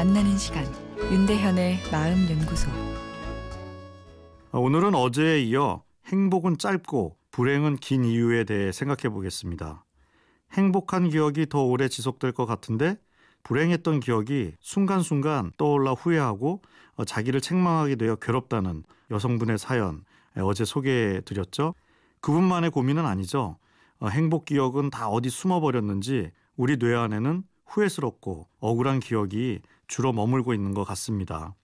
만나는 시간 윤대현의 마음 연구소 오늘은 어제에 이어 행복은 짧고 불행은 긴 이유에 대해 생각해 보겠습니다. 행복한 기억이 더 오래 지속될 것 같은데 불행했던 기억이 순간순간 떠올라 후회하고 어, 자기를 책망하게 되어 괴롭다는 여성분의 사연 어제 소개해 드렸죠. 그분만의 고민은 아니죠. 어, 행복 기억은 다 어디 숨어버렸는지 우리 뇌 안에는 후회스럽고 억울한 기억이 주로 머물고 있는 것 같습니다.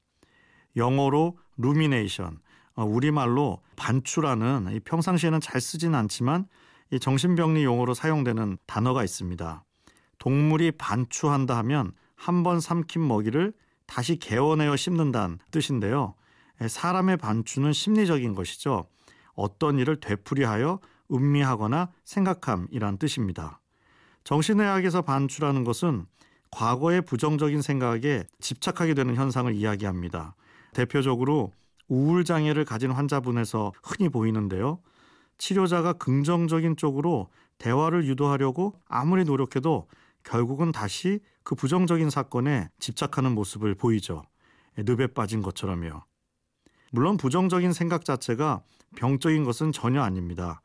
영어로 루미네이션, 어, 우리말로 반추라는 평상시에는 잘 쓰진 않지만 이 정신병리 용어로 사용되는 단어가 있습니다. 동물이 반추한다 하면 한 번 삼킨 먹이를 다시 개원하여 씹는다는 뜻인데요. 사람의 반추는 심리적인 것이죠. 어떤 일을 되풀이하여 음미하거나 생각함이란 뜻입니다. 정신의학에서 반추라는 것은 과거의 부정적인 생각에 집착하게 되는 현상을 이야기합니다. 대표적으로 우울 장애를 가진 환자분에서 흔히 보이는데요. 치료자가 긍정적인 쪽으로 대화를 유도하려고 아무리 노력해도 결국은 다시 그 부정적인 사건에 집착하는 모습을 보이죠. 늪에 빠진 것처럼요. 물론 부정적인 생각 자체가 병적인 것은 전혀 아닙니다.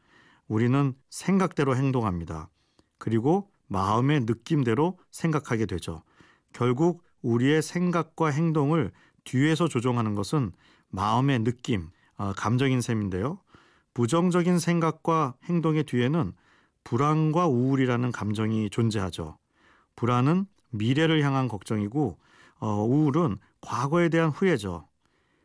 우리는 생각대로 행동합니다. 그리고 마음의 느낌대로 생각하게 되죠. 결국 우리의 생각과 행동을 뒤에서 조종하는 것은 마음의 느낌, 아, 감정인 셈인데요. 부정적인 생각과 행동의 뒤에는 불안과 우울이라는 감정이 존재하죠. 불안은 미래를 향한 걱정이고 어, 우울은 과거에 대한 후회죠.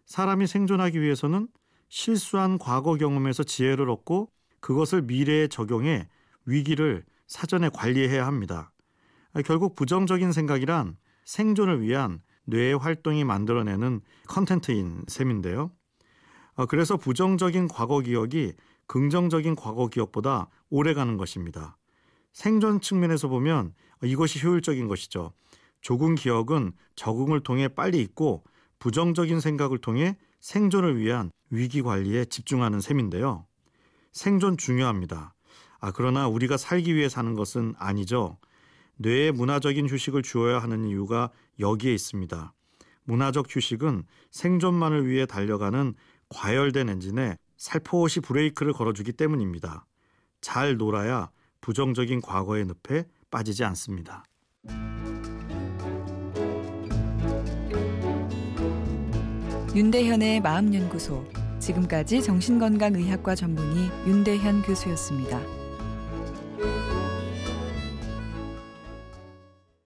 사람이 생존하기 위해서는 실수한 과거 경험에서 지혜를 얻고 그것을 미래에 적용해 위기를 사전에 관리해야 합니다. 결국 부정적인 생각이란 생존을 위한 뇌의 활동이 만들어내는 컨텐츠인 셈인데요. 어, 그래서 부정적인 과거 기억이 긍정적인 과거 기억보다 오래 가는 것입니다. 생존 측면에서 보면 이것이 효율적인 것이죠. 조금 기억은 적응을 통해 빨리 잊고 부정적인 생각을 통해 생존을 위한 위기 관리에 집중하는 셈인데요. 생존 중요합니다. 아, 그러나 우리가 살기 위해 사는 것은 아니죠. 뇌에 문화적인 휴식을 주어야 하는 이유가 여기에 있습니다. 문화적 휴식은 생존만을 위해 달려가는 과열된 엔진에 살포시 브레이크를 걸어주기 때문입니다. 잘 놀아야 부정적인 과거의 늪에 빠지지 않습니다. 윤대현의 마음연구소 지금까지 정신건강의학과 전문의 윤대현 교수였습니다.